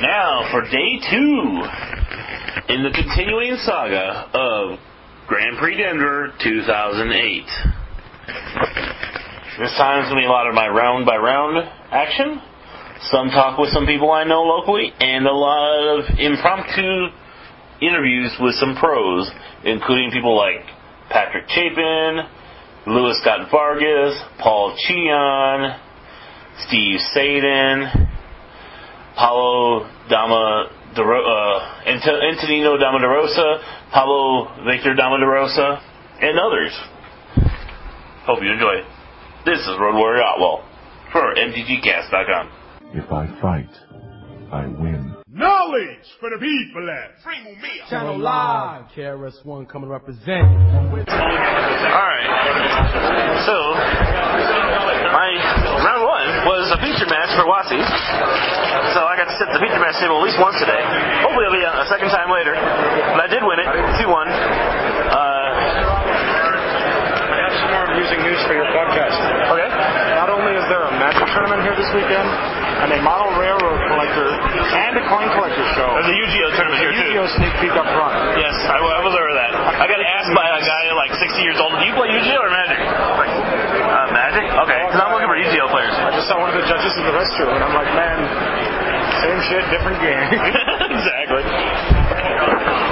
Now for day two in the continuing saga of Grand Prix Denver 2008. This time it's going to be a lot of my round by round action, some talk with some people I know locally, and a lot of impromptu interviews with some pros, including people like Patrick Chapin, Luis Scott-Vargas, Paul Cheon, Steve Sadin, Paulo Dama, uh, Antonino Dama de Rosa, Pablo Victor Dama de Rosa, and others. Hope you enjoy it. This is Road Warrior Otwell for MTGCast.com. If I fight, I win. Knowledge for the people. Channel Live. KRS-One coming to represent. Alright. So, my round one was a feature match for WotC. So I got to sit at the feature match table at least once today. Hopefully it'll be a, a second time later. But I did win it, 2-1. Uh, some more amusing news for your podcast. okay. Not only is there a magic tournament here this weekend, and a model railroad collector, and a coin collector show. There's a Yu-Gi-Oh tournament here too. Yu-Gi-Oh sneak peek up front. Yes, I, I was over that. I got asked by a guy like 60 years old, do you play Yu-Gi-Oh or Magic? Like, uh, Magic? Okay, because I'm looking for Yu-Gi-Oh players. I just saw one of the judges in the restroom, and I'm like, man, same shit, different game. exactly.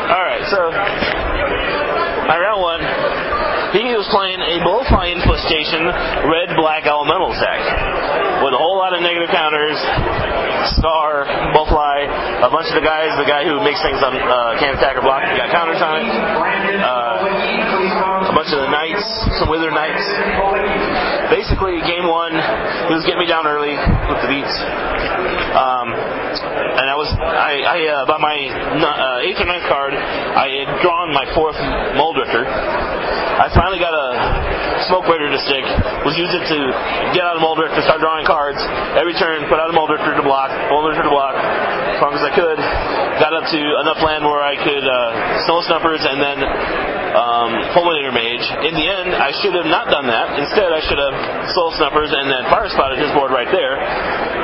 Alright, so my round one, he was playing a Blowfly Infestation red black elemental deck with a whole lot of negative counters. Scar, Blowfly, a bunch of the guys, the guy who makes things on uh, can't attack or block, got counters on it. Knights, some wither knights. Basically, game one, he was getting me down early with the beats. Um, and I was, I, I uh, my uh, eighth or ninth card, I had drawn my fourth Mulldrifter. I finally got a smokebraider to stick, was using it to get out of Mulldrifter, start drawing cards. Every turn, put out a Mulldrifter to block, Mulldrifter to block, as long as I could. Got up to enough land where I could uh, Soul Snuffers and then um, Fulminator Mage. In the end, I should have not done that. Instead, I should have Soul Snuffers and then Firespouted his board right there.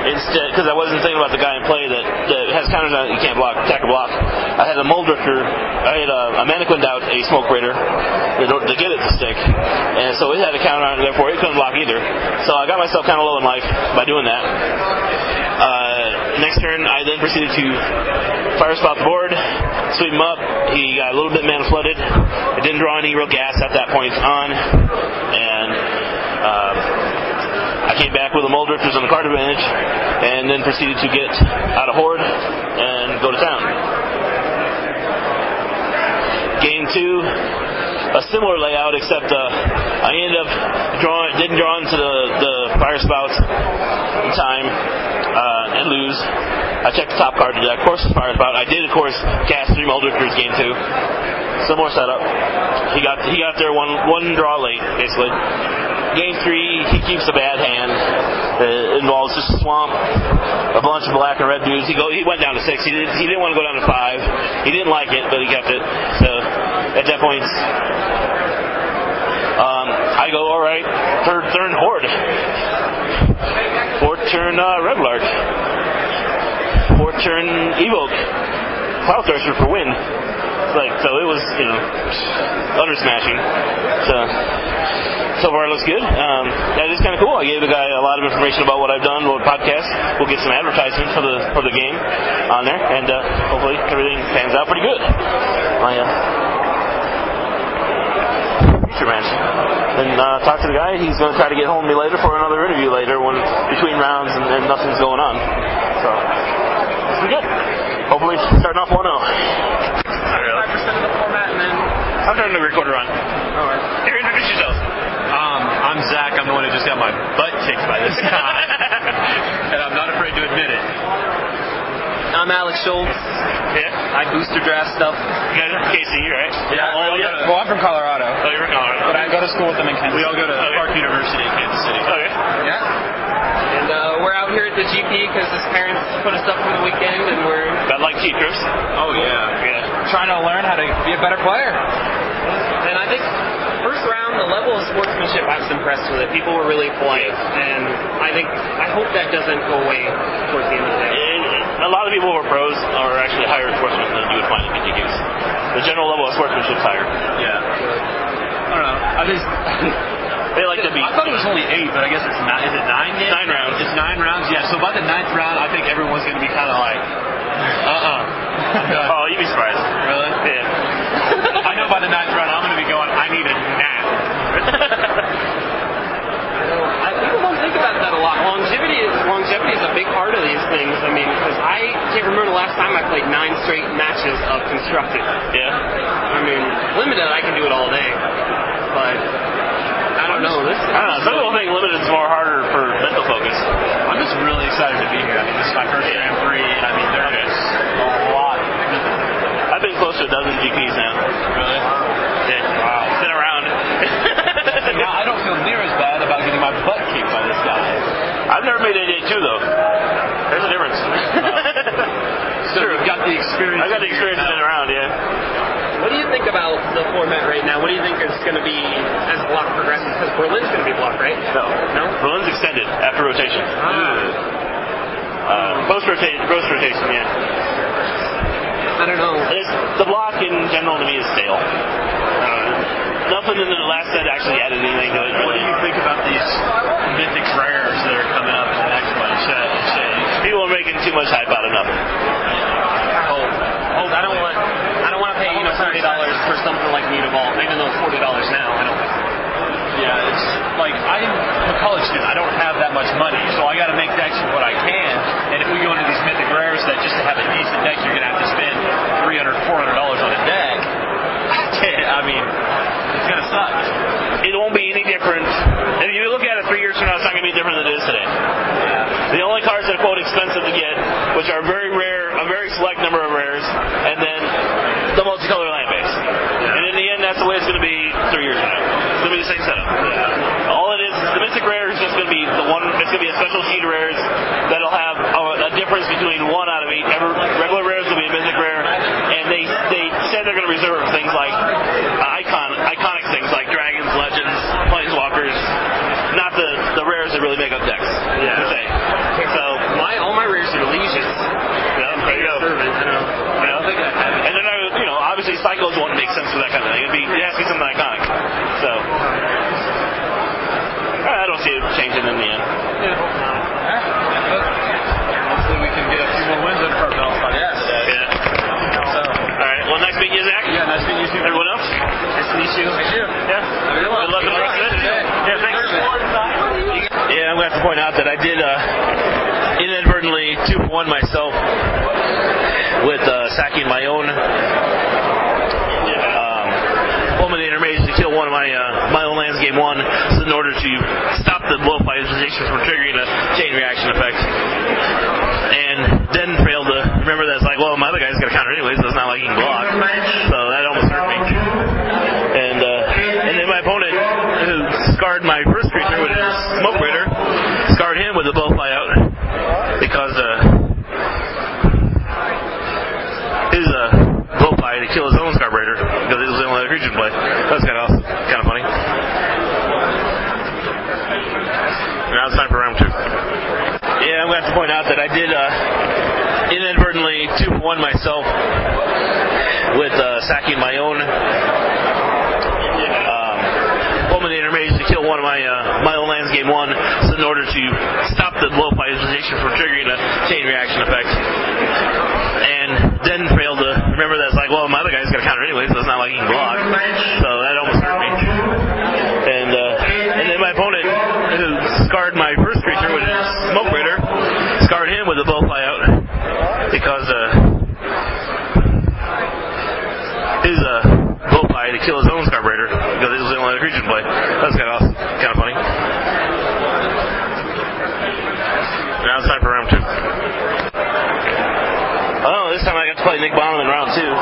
Instead, because I wasn't thinking about the guy in play that, that has counters on it, you can't block, attack or block. I had a Mulldrifter, I had a, a Mannequin out a Smokebraider to get it to stick. And so it had a counter on it, therefore it couldn't block either. So I got myself kind of low in life by doing that. Uh, next turn, I then proceeded to Firespout the board, sweep him up. He got a little bit mana flooded. I didn't draw any real gas at that point on, and uh, I came back with the Mulldrifters on the card advantage, and then proceeded to get out of Horde and go to town. Game two, a similar layout, except uh, I ended up drawing, didn't draw into the, the fire spout in time uh, and lose. I checked the top card the deck. Of course, it's fire spout. I did, of course, cast three Mulldrifters game two. Similar setup. He got he got there one one draw late, basically. Game three, he keeps a bad hand. It involves just a swamp, a bunch of black and red dudes. He go he went down to six. He didn't he didn't want to go down to five. He didn't like it, but he kept it. So at that point, um, I go all right. Third turn horde. Fourth turn uh, Reveillark. Fourth turn evoke. Cloud thresher for win. Like so, it was you know under smashing. So so far it looks good. Um, that is kind of cool. I gave the guy a lot of information about what I've done, what podcast. We'll get some advertisements for the for the game on there, and uh, hopefully everything pans out pretty good. I future match. Then uh, talk to the guy. He's going to try to get home to me later for another interview later when between rounds and, and nothing's going on. So this will be good. Hopefully starting off 1-0. Five percent of the format, and then I'm turning the recorder on. Alright. Here, introduce yourself. Um, I'm Zach. I'm the one who just got my butt kicked by this guy, and I'm not afraid to admit it. I'm Alex Schultz. Yeah. I booster draft stuff. You guys are from KC, right? Yeah. Oh, we all yeah. well, I'm from Colorado, You're Colorado. but I go to school with them in Kansas. We all go to Okay. Clark University in Kansas City. Okay. Yeah. And uh, we're out here at the GP because his parents put us up for the weekend, and we're Got like cheap trips. Oh yeah. Yeah. Trying to learn how to be a better player. and I think first round the level of sportsmanship I was impressed with it. People were really polite, and I think I hope that doesn't go away towards the end of the day. And a a lot of people who are pros are actually higher sportsmen than you would find in PTQs. The general level of sportsmanship is higher. Yeah. I don't know. I just. They like to be. I thought it was only eight, but I guess it's nine. Is it nine? Games? Nine rounds. It's nine rounds. Yeah. So by the ninth round, I think everyone's going to be kind of like, uh, uh Oh, you'd be surprised. Really? Yeah. I know by the ninth round, I'm going to be going. I need a nap. I, people don't think about that a lot. Longevity is longevity is a big part of these things. I mean, because I can't remember the last time I played nine straight matches of constructed. Yeah. I mean, limited, I can do it all day, but I don't know. This I don't know. Some people think limited is more harder for mental focus. I'm just really excited to be here. I mean, this is my first Grand Prix, and I mean, there is a lot. I've been close to a dozen GPs now. Really? Yeah. Wow. Been around. Now, I don't feel near as bad about getting my butt kicked by this guy. I've never made 88 though. There's a difference. So you've got the experience. I've got the experience of being around, yeah. What do you think about the format right now? What do you think is going to be as block progresses? Because Berlin's going to be blocked, right? No. No? Berlin's extended after rotation. Uh, post rotation, post rotation, yeah. I don't know. It's, the block in general to me is stale. Nothing in the last set actually added anything to it. What do you think about these mythic rares that are coming up in the next one? Shay, Shay. People are making too much hype out of nothing. Oh, oh, I don't want. I don't want to pay you know forty dollars for something like Need Evolve, even though it's forty dollars now. I don't. Yeah, it's like I'm a college student. I don't have that much money, so I got to make decks with what I can. And if we go into these mythic rares that just to have a decent deck, you're going to have to spend 300 400 dollars on a deck. I mean, it's going to suck. It won't be any different. If you look at it three years from now, it's not going to be different than it is today. The only cars that are quote expensive to get, which are very rare, a very select number of rares, and then the multicolor land base. And in the end, that's the way it's going to be three years from now. It's going to be the same setup. All it is, is the Mythic Rare is just going to be the one. It's going to be a special sheet of rares that'll have a, a difference between one out of eight. Ever, regular rares will be a Mythic Rare, and they they said they're going to reserve things like uh, icon iconic things like dragons, legends, planeswalkers, not the the rares that really make up decks. Yeah. per se. So My all my rares are legions. yeah, there you go. Servant. I don't know. You know, and then uh, you know, obviously cycles won't make sense for that kind of thing. It'd be it has to be something iconic. So I don't see it changing in the end. Hopefully, we can get a few more wins under our belt by the end of the day. Yeah. All right. Well, nice meeting you, Zach. Yeah, nice meeting you too. Everyone else? Nice to meet you. Yeah. Good luck with the rest of it. Yeah, thanks. Yeah, I'm going to have to point out that I did uh, inadvertently two for one myself with uh, sacking my own um, Fulminator Mage to kill one of my uh, my own lands game one so in order to stop the blow position from triggering a chain reaction effect. And then failed to remember that it's like, well, my other guy's got a counter anyway, so it's not like he can block. So that almost hurt me. And uh, and then my opponent, who scarred my first creature, which is Smokebraider, scarred him with a bow flyout because uh, his uh, Blowfly to kill his own Scar Raider because it was the only other creature in play. That's kind of kind of funny. Now it's time for round two. Yeah, I'm going to have to point out that I did uh, inadvertently myself with uh, sacking my own um, Fulminator Mage to kill one of my uh, my own lands game one so in order to stop the blow position from triggering a chain reaction effect. And then failed to remember that it's like, well, my other guy's got a counter anyway, so it's not like he can block. So that almost hurt me. And uh, and then my opponent, who scarred my first creature, is Smokebraider, scarred him with a bow flyout because uh, his uh, Blowfly to kill his own Scar Raider because in play. That's kind of awesome, kind of funny. Now it's time for round two. Oh, this time I got to play Nick Bonham in round two.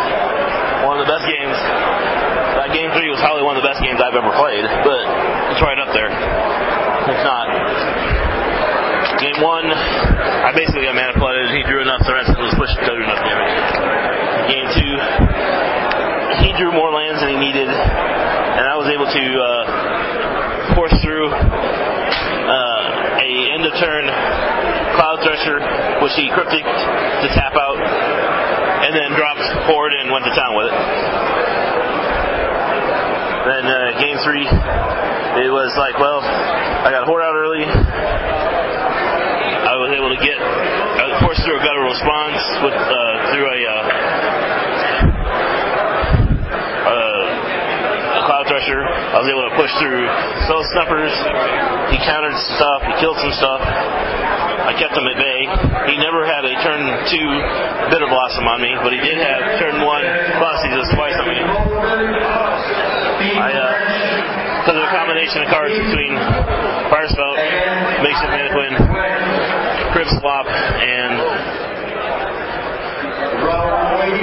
One of the best games. That game three was probably one of the best games I've ever played, but it's right up there. It's not. Game one, I basically got flooded. He drew enough, the rest of it was pushed to do enough damage. Game two, he drew more lands than he needed, and was able to uh, force through uh, a end of turn Cloud Thresher, which he cryptic to tap out, and then dropped forward and went to town with it. Then uh, game three, it was like, well, I got whore out early. I was able to get, I was forced through a better response with uh, through a, uh, uh, a cloud thresher. I was able to push through soul snuffers. He countered stuff. He killed some stuff. I kept him at bay. He never had a turn two bitter blossom on me, but he did have turn one bossy just twice on me. I, uh, because of a combination of cards between Fire Spout, Makeshift Mannequin, Crib Swap, and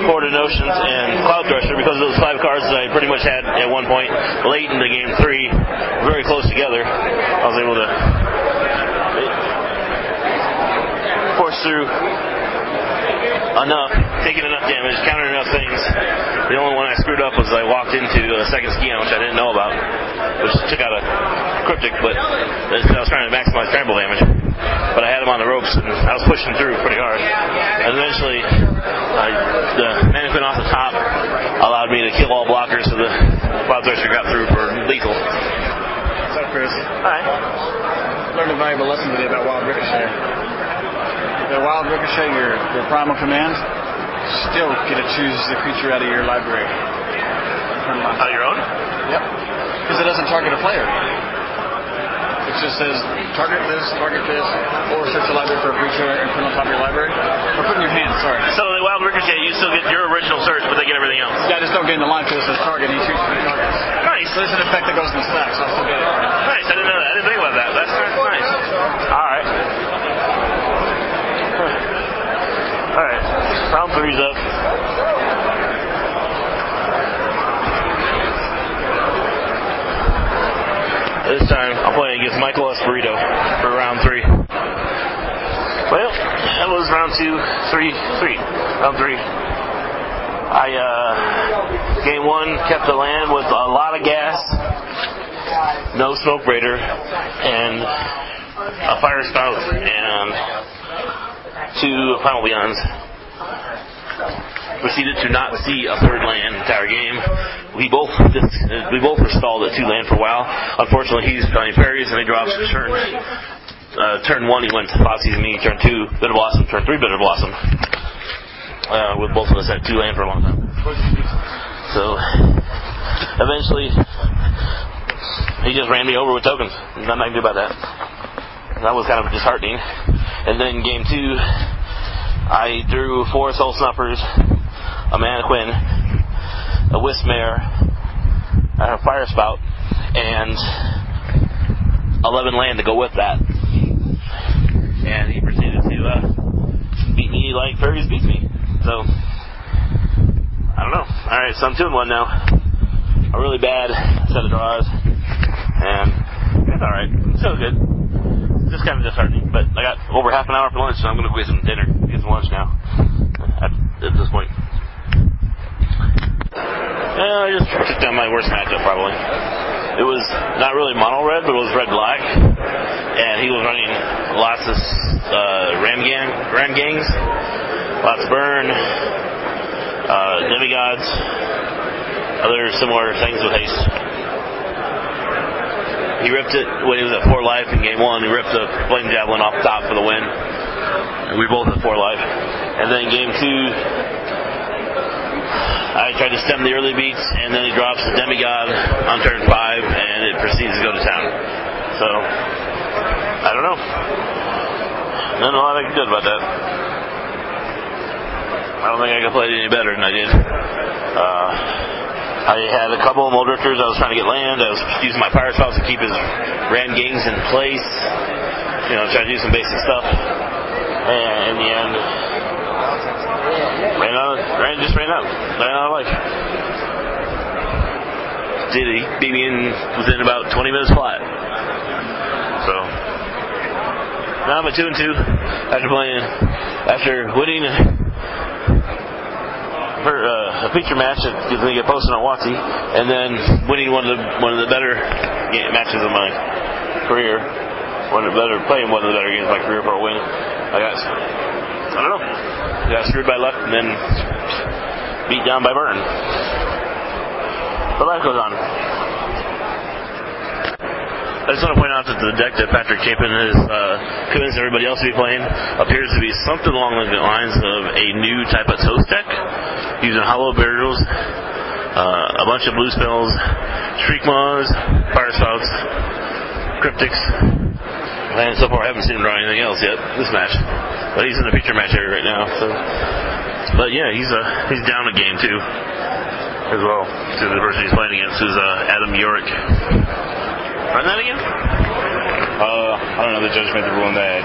Horde of Notions and Cloud Thresher, because those five cards that I pretty much had at one point late into game three, very close together, I was able to force through enough, taking enough damage, countering enough things. The only one I screwed up was I walked into a second Scion, which I didn't know about, which took out a cryptic, but I was trying to maximize trample damage. But I had him on the ropes, and I was pushing through pretty hard. And eventually, the mannequin off the top allowed me to kill all blockers, so the Cloud Thresher got through for lethal. What's up, Chris? Hi. Learned a valuable lesson today about Wild Ricochet. The Wild Ricochet, your, your primal command, still get to choose the creature out of your library. On your own? Yep. Because it doesn't target a player. It just says target this, target this, or search the library for a creature and put it on top of your library. Or put it in your hand, sorry. So the Wild Ricochet, you still get your original search, but they get everything else. Yeah, just don't get in the line because it says target. He shoots three targets. Nice. So there's an effect that goes in the stack, so I'll still get it. Nice. I didn't know that. I didn't think about that. That's, that's nice. All right. All right. Round three's up. This time I'm playing Esperito for round three. Well, that was round two, three, three. Round three. I uh, game one kept the land with a lot of gas, no smokebraider, and a fire spout and two primal beyonds. Proceeded to not see a third land entire game. We both we both were stalled at two land for a while. Unfortunately, he's playing fairies and he drops turn uh, turn one. He went to Foxy's me. Turn two, bitter blossom. Turn three, bitter blossom. Uh, with both of us at two land for a long time. So eventually, he just ran me over with tokens. Nothing I can do about that. That was kind of disheartening. And then game two, I drew four soul snuffers, a mannequin, a wispmare, a fire spout, and eleven land to go with that. And he proceeded to uh, beat me like fairies beat me. So I don't know. All right, so I'm two and one now. A really bad set of draws, and it's all right. Still good. Just kind of disheartening, but I got over half an hour for lunch, so I'm going to go get some dinner, get some lunch now. At, at this point. I just took down my worst matchup probably. It was not really mono red, but it was red black, and he was running lots of uh, ram gang, ram gangs, lots of burn, uh, demigods, other similar things with haste. He ripped it when he was at four life in game one. He ripped the flame javelin off top for the win. And we both at four life. And then game two, I tried to stem the early beats, and then he drops the demigod on turn five, and it proceeds to go to town. So I don't know. Not a lot I can do about that. I don't think I could play it any better than I did. Uh, I had a couple of Mulldrifters. I was trying to get land. I was using my fire spouts to keep his ram gangs in place. You know, trying to do some basic stuff. And in the end, ran out. Ran just ran out. Ran out of life. Did he beat me in within about 20 minutes flat? So now I'm at two and two after playing after winning for uh, a feature match that going to get posted on WotC, and then winning one of the one of the better game, matches of my career, one of the better playing one of the better games of my career for a win. I got I don't know. Got screwed by luck and then beat down by Burton. But life goes on. I just want to point out that the deck that Patrick Chapin has uh, convinced everybody else to be playing appears to be something along the lines of a new type of toast deck, using hollow barrels, uh, a bunch of blue spells, shriekmaws, fire spouts, cryptics, and so far I haven't seen him draw anything else yet this match. But he's in the feature match area right now, so. But yeah, he's uh, he's down a game too, as well. To the person he's playing against is uh, Adam Yorick. Run that again? Uh, I don't know. The judge made the ruling that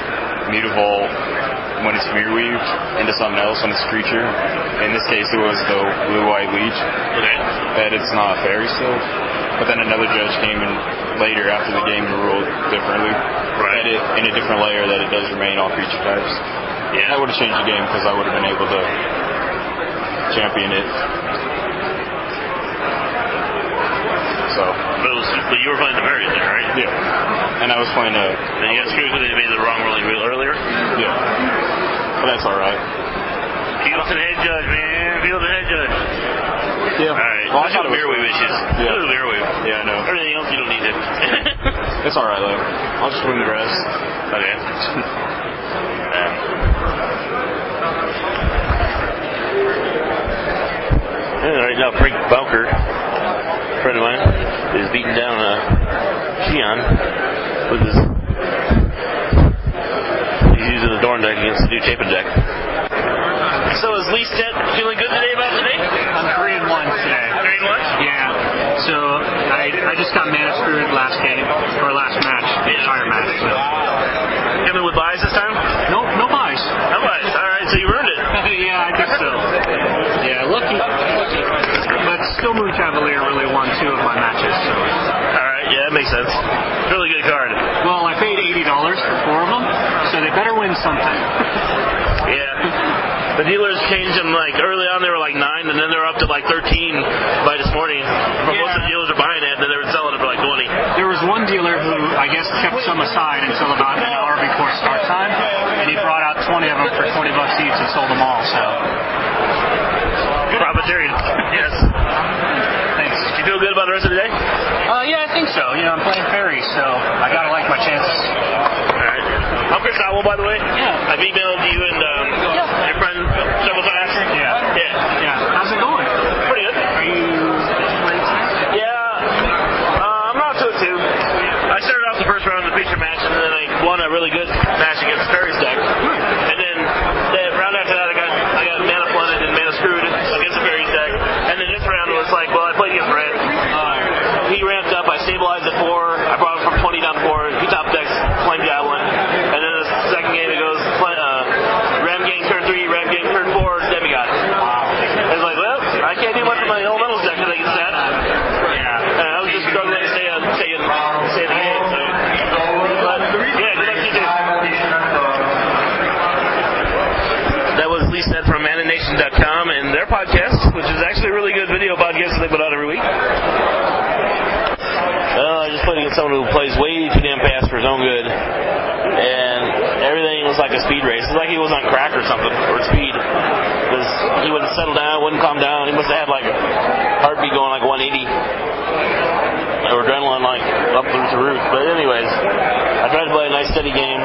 Mutavault when it's mirror weaved into something else when it's creature. In this case, it was the blue white leech. Okay. That it's not a fairy still. But then another judge came in later after the game and ruled differently. Right. It, in a different layer that it does remain all creature types. Yeah. That would have changed the game because I would have been able to champion it. So But, was, but you were playing the variant then, right? yeah, and I was playing a And you got screwed because they made the wrong ruling wheel earlier? yeah, but that's all right. Feel the head judge, man. Feel the head judge. Yeah. Alright. Well, I Let's do the it was wave issues. Yeah. Do the mirror wave. Yeah, I know. Everything else you don't need to. It's all right though. I'll just win the rest. okay. Yeah, right now, Frank Bowker, friend of mine, is beating down uh, a Shion with his. He's using the Dorn deck against the new Chapin deck. So is Lee Stead feeling good today about today? I'm three and one today. Three and one? Yeah. So I I just got mana screwed last game or last match, the entire match. So. Coming with buys this time? No no buys. No buys. All right, so you earned it. yeah, I think so. Yeah, lucky. But still Moon Cavalier really won two of my matches. So. All right, yeah, that makes sense. Really good card. Well, I paid eighty dollars for four of them, so they better win something. Yeah. The dealers changed them like early on. They were like nine, and then they were up to like thirteen by this morning. For most of the dealers are buying it, and then they were selling it for like twenty. There was one dealer who I guess kept some aside until about an hour before start time, and he brought out 20 of them for 20 bucks each and sold them all. So Profiteering. Yes. thanks. You feel good about the rest of the day? Uh, yeah, I think so. You know, I'm playing fairies, so I gotta like my chances. All right. I'm Chris Otwell, by the way. Yeah. I've emailed you and um, your friend several times. Yeah. Yeah. Yeah. How's it going? Pretty good. Are you playing tonight? Yeah. Uh, I'm not to it too. I started off the first round in the feature match, and then I won a really good match against Perry's deck. And then the round after that, I got I got mana flooded and mana screwed against the Perry's deck. And then this round was like, well, I played against Brent. He ramped up. I stabilized at four. I brought him from 20 down to four. He top decks Flame Javelin. And then the second game, it goes uh, Ram Gang turn three, Ram Gang turn four, Demigod. Wow. I was like, well, I can't do much with my elementals deck because I get set. Yeah. And I was just struggling to stay on, stay in, stay in the game. So, but yeah, good luck to you too. That was Lee Stead from ManaNation.com and their podcast, which is actually a video podcast that they put out every week. Well, I just played against someone who plays way too damn fast for his own good, and everything was like a speed race. It's like he was on crack or something, or speed. Because he wouldn't settle down, wouldn't calm down. He must have had like a heartbeat going like 180 or adrenaline like up through the roof. But anyways, I tried to play a nice steady game.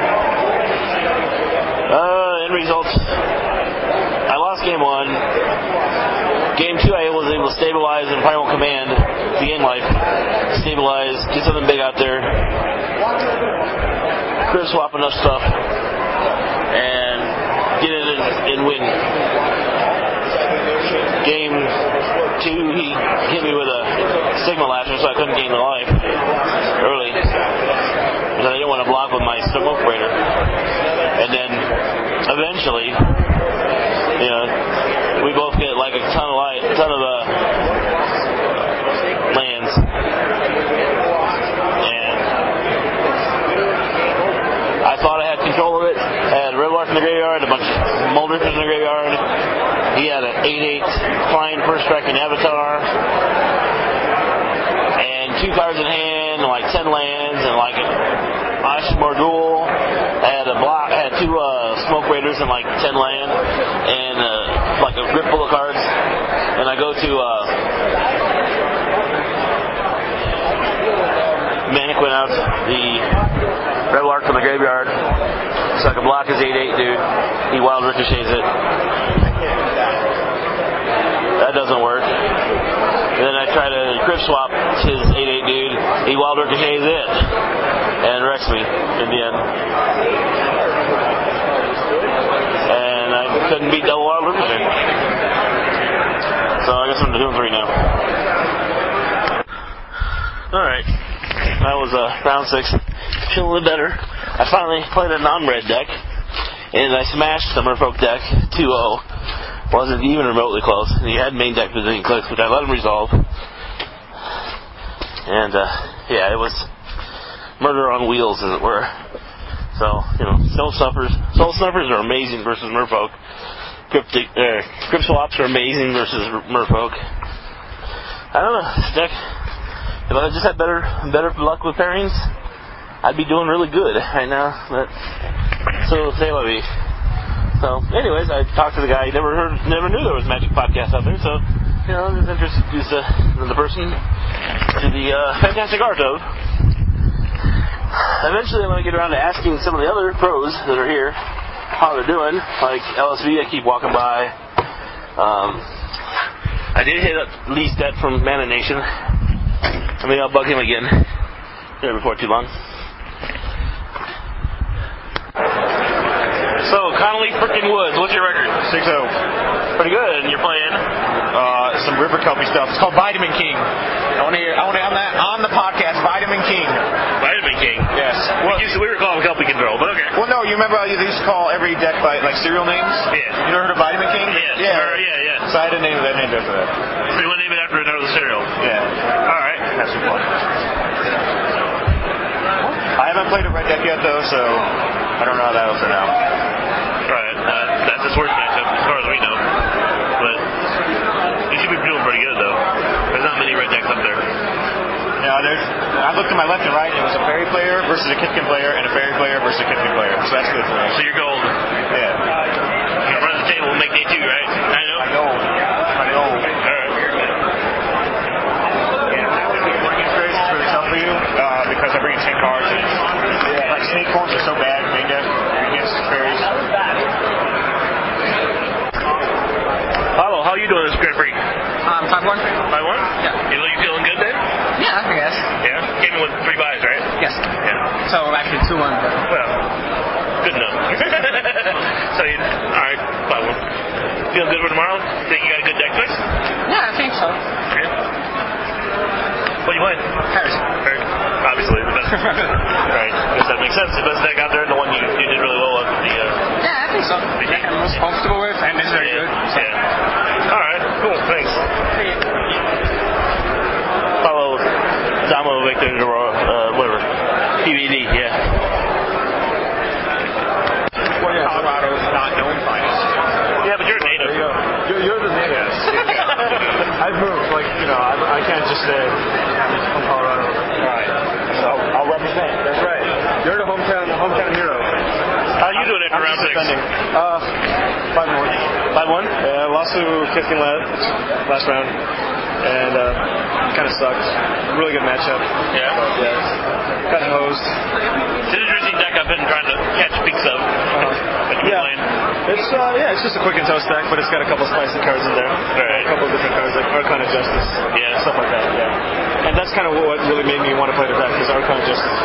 Uh, end results. I lost game one. Game two, I was able to stabilize in primal command to gain life. Stabilize, get something big out there. Clear swap enough stuff, and get it in and win. Game two, he hit me with a Stigma Lasher, so I couldn't gain the life early. Because I didn't want to block with my smokebraider. And then eventually, you know, get like a ton of light, ton of uh, lands. And I thought I had control of it. I had Red Dwarf in the graveyard, a bunch of Mulldrifters in the graveyard. He had an 8-8 flying first strike striking Avatar. And two cards in hand, and like 10 lands, and like an Ash Morgul. I had to uh, Smokebraiders and like 10 land and uh, like a grip full of cards. And I go to uh, Mannequin out the Reveillark from the graveyard. So I can block his 8-8 dude. He wild ricochets it. That doesn't work. And then I try to crib swap his 8-8 dude. He wild ricochets it. And wrecks me in the end. Couldn't beat double wild ricochet. So I guess I'm doing three now. Alright. That was uh, round six. Feeling a little better. I finally played a non-red deck, and I smashed the Merfolk deck 2-0. Wasn't even remotely close. And he had main deck position clicks, which I let him resolve. And uh, yeah, it was murder on wheels, as it were. So you know, soul snuffers, soul snuffers are amazing versus Merfolk. Cryptic, uh, crib swaps are amazing versus Merfolk. I don't know. Deck if I just had better better luck with pairings, I'd be doing really good right now. But so say la vie. So, anyways, I talked to the guy. Never heard, never knew there was Magic podcast out there. So, you know, was introduced to the person to the uh, fantastic art of. Eventually, I'm going to get around to asking some of the other pros that are here how they're doing. Like LSV, I keep walking by. Um, I did hit at least that from Mana Nation. I mean, I'll bug him again here before too long. So, Conley freaking Woods, what's your record? 6-0. Pretty good, and you're playing. Uh, some River Kelpie stuff. It's called Vitamin King. I want to hear. I want to on that on the podcast. Vitamin King. Yes. We, used to, we were calling Kelpie Control, but okay. Well, no, you remember how they used to call every deck by like cereal names? Yeah. You never heard of Vitamin King? Yeah, Yeah. or- yeah, yeah. So I had to name that named after that. So you want to name it after another cereal? Yeah. All right. Have some fun. I haven't played a red deck yet though, so I don't know how that'll turn out. Right. Uh, that's his worst matchup, as far as we know. But you should be doing pretty good, though. There's not many red decks up there. Yeah, there's. I looked to my left and right. and It was a fairy player versus a Kithkin player, and a fairy player versus a Kithkin player. So that's good for me. So you're gold. Yeah. You run the table and make day two, right? I know. I know. I know. All right. And I would think bringing fairies is really tough for you uh, because I bring in 10 cards. And like snake forms are so bad main deck against fairies. Paulo, how are you doing this Grand Prix? Um, five one. By one? Yeah. You, you feeling good then? I guess. Yeah. Came in with three buys, right? Yes. Yeah. So actually two one, Well, good enough. so you, all right, by one. Feeling good for tomorrow? Think you got a good deck choice? yeah, I think so. Yeah. What are you playing? Harris. Very, obviously the best. right. Guess that makes sense. The best deck out there, and the one you, you did really well with. The, uh, Yeah, I think so. The Deck I'm most comfortable with, and it's very yeah. good. So. Yeah. All right. Cool. Thanks. Damo Victor uh, whatever. PVD. Yeah. Colorado's not known finest. Yeah, but you're a native. You're, you're the native. I've moved. Like, you know, I, I can't just say I'm from Colorado. Right. So I'll, I'll represent. That's right. You're the hometown hometown hero. How are you doing after I'm round just six? defending. Uh, five more. Five one. Yeah, lost to Kithkin last, last round. And uh, kind of sucked. Really good matchup. Yeah. But, yeah. Got hosed. It's an interesting deck I've been trying to catch peeks of. You've Yeah. playing. It's uh, yeah, it's just a quick and toast deck, but it's got a couple spicy cards in there. Right. A couple of different cards like Archon of Justice. Yeah. Stuff like that. Yeah. And that's kind of what really made me want to play the deck because Archon of Justice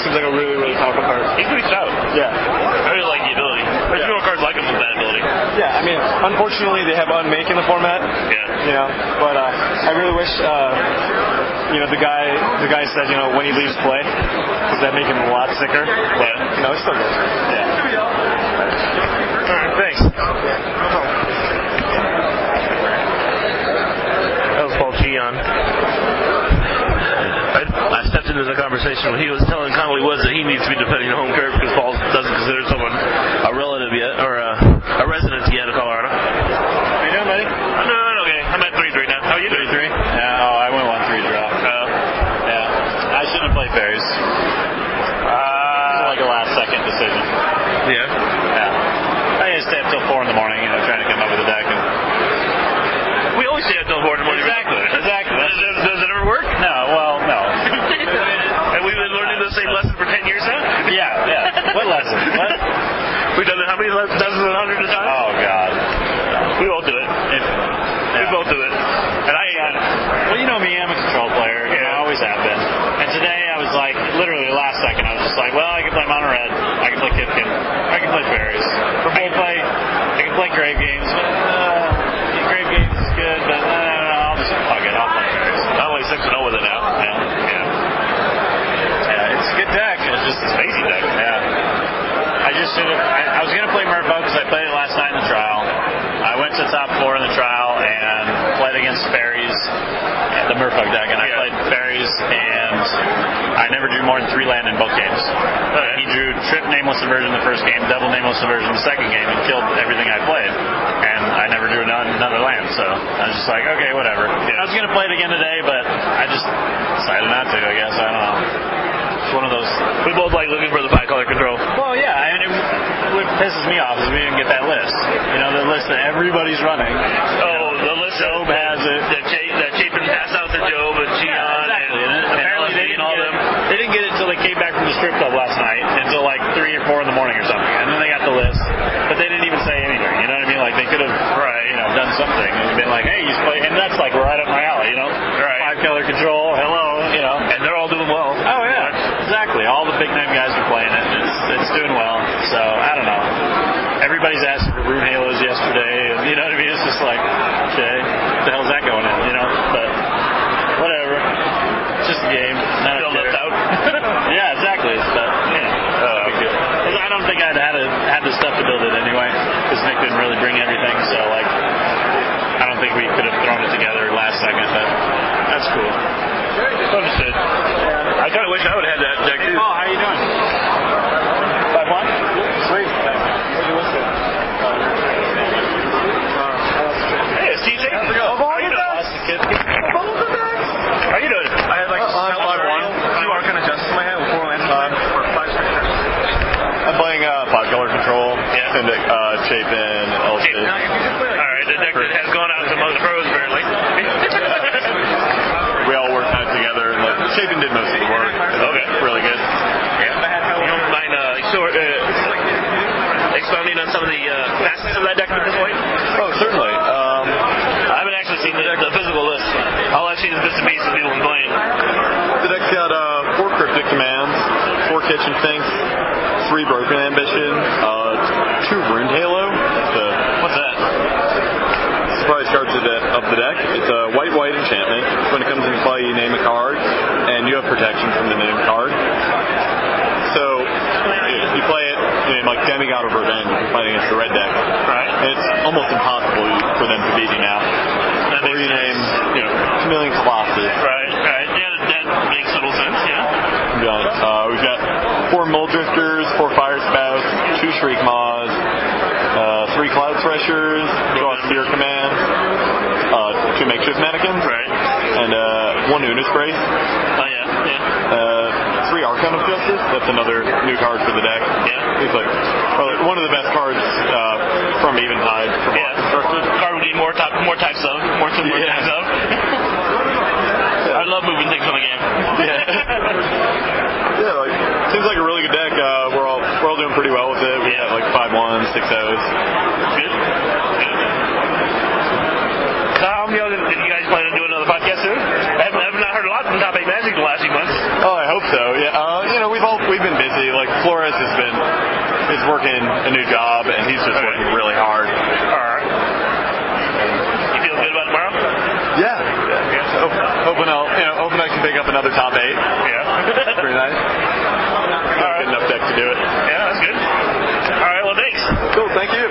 seems like a really really powerful card. He's pretty stout. Yeah. I really like the ability. There's Yeah. more cards like him with that ability. Yeah. I mean, unfortunately they have unmake in the format. Yeah. You know, but uh, I really wish. Uh, you know, the guy, the guy said, you know, when he leaves play, does that make him a lot sicker? But, Yeah. you know, it's still good. Yeah. All right. Thanks. That was Paul Cheon. I, I stepped into the conversation when he was telling Conley Woods that he needs to be defending the home turf because Paul doesn't consider someone a relative yet or a, a resident yet of Colorado. How you doing, buddy? I'm doing okay. I'm at three three now. How are you doing? Three. Yeah, oh, I went one three drop. Uh, Yeah. I shouldn't have played Bears. It was uh, like a last second decision. yeah. red. I can play Kithkin. I can play fairies. I can play. I can play grave games. But, uh, grave games is good, but uh, I'll just fuck it. I'll play fairies. I'm only six and zero with it now. Yeah, yeah. Yeah, it's a good deck. It's just It's amazing deck. yeah. I just should have. I, I was gonna play Merfolk because I played it last night in the trial. I went to top four in the trial and played against fairies, the Merfolk deck, and I Yeah. played fairies, and I never drew more than three land in both games. He drew trip nameless inversion the first game, double nameless inversion the second game, and killed everything I played. And I never drew another, another land, so I was just like, okay, whatever. I was gonna play it again today, but I just decided not to. I guess I don't know. It's one of those We both like looking for the five color control. well, yeah, I mean, it, what pisses me off is we didn't get that list. You know, the list that everybody's running. Oh, the list Job has it. that Ch- that Chapin passed out to Job and Cheon exactly. and, And, and apparently they LFD didn't and all get them. it. They didn't get it until they came back from the strip club last night, until like three or four in the morning or something, and then they got the list. But they didn't even say anything. You know what I mean? Like they could have, right? You know, done something and been like, hey, you play, and that's like right up my alley. You know, Right. Five color control. Hello. You know. And they're all doing well. Oh yeah, exactly. All the big name guys are playing it. It's it's doing well. So I don't know. Everybody's asking for runed halos yesterday, and you know what I mean. It's just like, okay, what the hell's that going in? You know, but whatever. It's just a game. Not Still left out. yeah, exactly. But you know, no big deal. 'Cause I don't think I'd had a, had the stuff to build it anyway, because Nick didn't really bring everything. So like, I don't think we could have thrown it together last second. But that's cool. Understood. I kind of wish I would have had that deck too. Paul, how you doing? Five one. Sweet. Hey, it's TJ. How's it going? How you doing? How you doing? I had like I'm five one. two arcane adjusts in my hand with four lands for five six I'm playing uh, five color control. Yeah. And uh, Chapin, Elfid. All right, the deck that has gone out to among the pros apparently. We all worked on it together, and like, Chapin did most of the work. Okay. Really good. You don't mind uh, sort, uh, expounding on some of the uh, facets of that deck at this point? Oh, certainly. Um, I haven't actually seen the, the physical list. All I've seen is bits and pieces of people playing. the deck's got uh, four cryptic commands, four kitchen finks, three broken ambition, uh, two runed halo. The What's that? surprise cards of the, of the deck. It's a white white enchantment. When it comes into play, you name a card, and you have protection from the named card. So if you play it in like Demigod Verdant, if you're playing against the red deck. Right. It's almost impossible for them to beat you now. That Or you sense. name, you know, Chameleon Colossus. Right, right. Yeah, that, that makes total sense, yeah. We've got, uh, we've got four Mulldrifters, four Fire Spouts, two Shriek Maws, uh, three Cloud Threshers, two Austere Commands, uh, two Makeshift Mannequins, Right. and uh, one Unis Brace, yeah, uh, three Archon of Justice. That's another new card for the deck. Yeah. It's like probably one of the best cards uh, from Eventide from Yeah. Card we need more, type, more types of. More, more Yeah. types of. I love moving things on the game. Yeah. we've been busy. Like Flores has been is working a new job and he's just okay. working really hard. All right. You feel good about tomorrow? Yeah. yeah. yeah. Open, open you know, open up can pick up another top eight. Yeah. Pretty nice. All right. Good enough deck to do it. Yeah, that's good. All right. Well, thanks. Cool. Thank you.